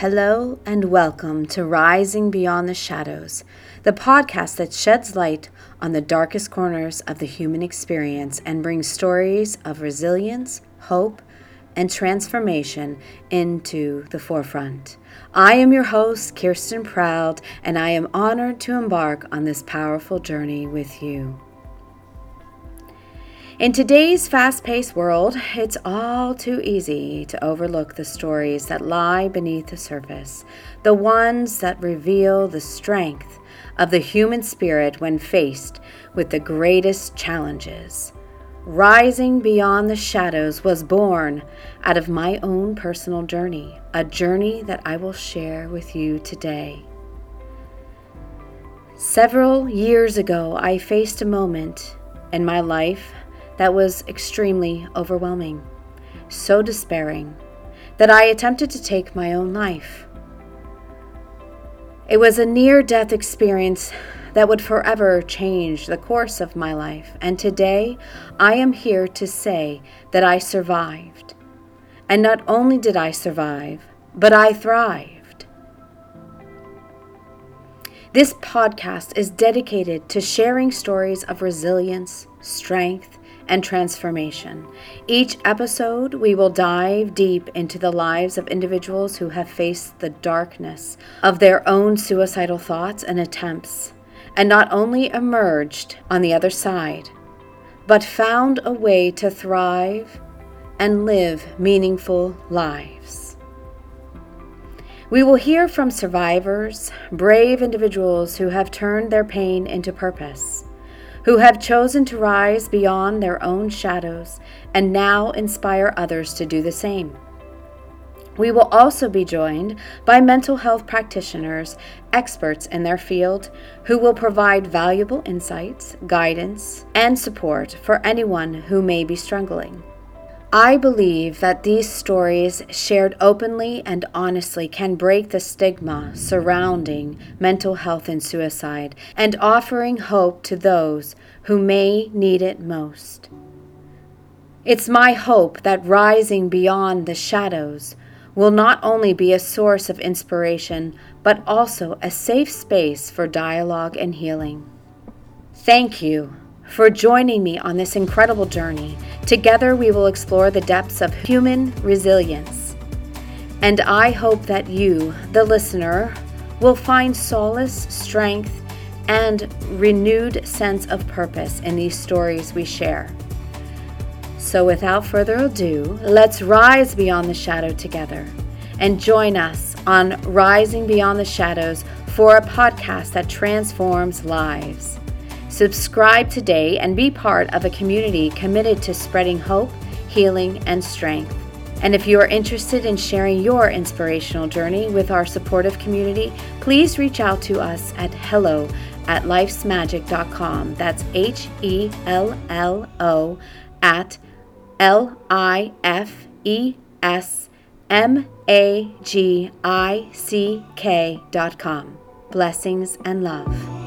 Hello and welcome to Rising Beyond the Shadows, the podcast that sheds light on the darkest corners of the human experience and brings stories of resilience, hope, and transformation into the forefront. I am your host, Keirstin Proud, and I am honored to embark on this powerful journey with you. In today's fast paced world, it's all too easy to overlook the stories that lie beneath the surface, the ones that reveal the strength of the human spirit when faced with the greatest challenges. Rising Beyond the Shadows was born out of my own personal journey, a journey that I will share with you today. Several years ago, I faced a moment in my life that was extremely overwhelming, so despairing that I attempted to take my own life. It was a near death experience that would forever change the course of my life, and today I am here to say that I survived. And not only did I survive, but I thrived. This podcast is dedicated to sharing stories of resilience, strength, and transformation. Each episode, we will dive deep into the lives of individuals who have faced the darkness of their own suicidal thoughts and attempts, and not only emerged on the other side, but found a way to thrive and live meaningful lives. We will hear from survivors, brave individuals who have turned their pain into purpose who have chosen to rise beyond their own shadows and now inspire others to do the same. We will also be joined by mental health practitioners, experts in their field, who will provide valuable insights, guidance, and support for anyone who may be struggling. I believe that these stories, shared openly and honestly, can break the stigma surrounding mental health and suicide and offering hope to those who may need it most. It's my hope that rising beyond the shadows will not only be a source of inspiration, but also a safe space for dialogue and healing. Thank you for joining me on this incredible journey. Together, we will explore the depths of human resilience. And I hope that you, the listener, will find solace, strength, and renewed sense of purpose in these stories we share. So, without further ado, let's rise beyond the shadow together and join us on Rising Beyond the Shadows for a podcast that transforms lives. Subscribe today and be part of a community committed to spreading hope, healing, and strength. And if you are interested in sharing your inspirational journey with our supportive community, please reach out to us at hello at lifesmagick.com. That's H E L L O at L I F E S M A G I C K dot com. Blessings and love.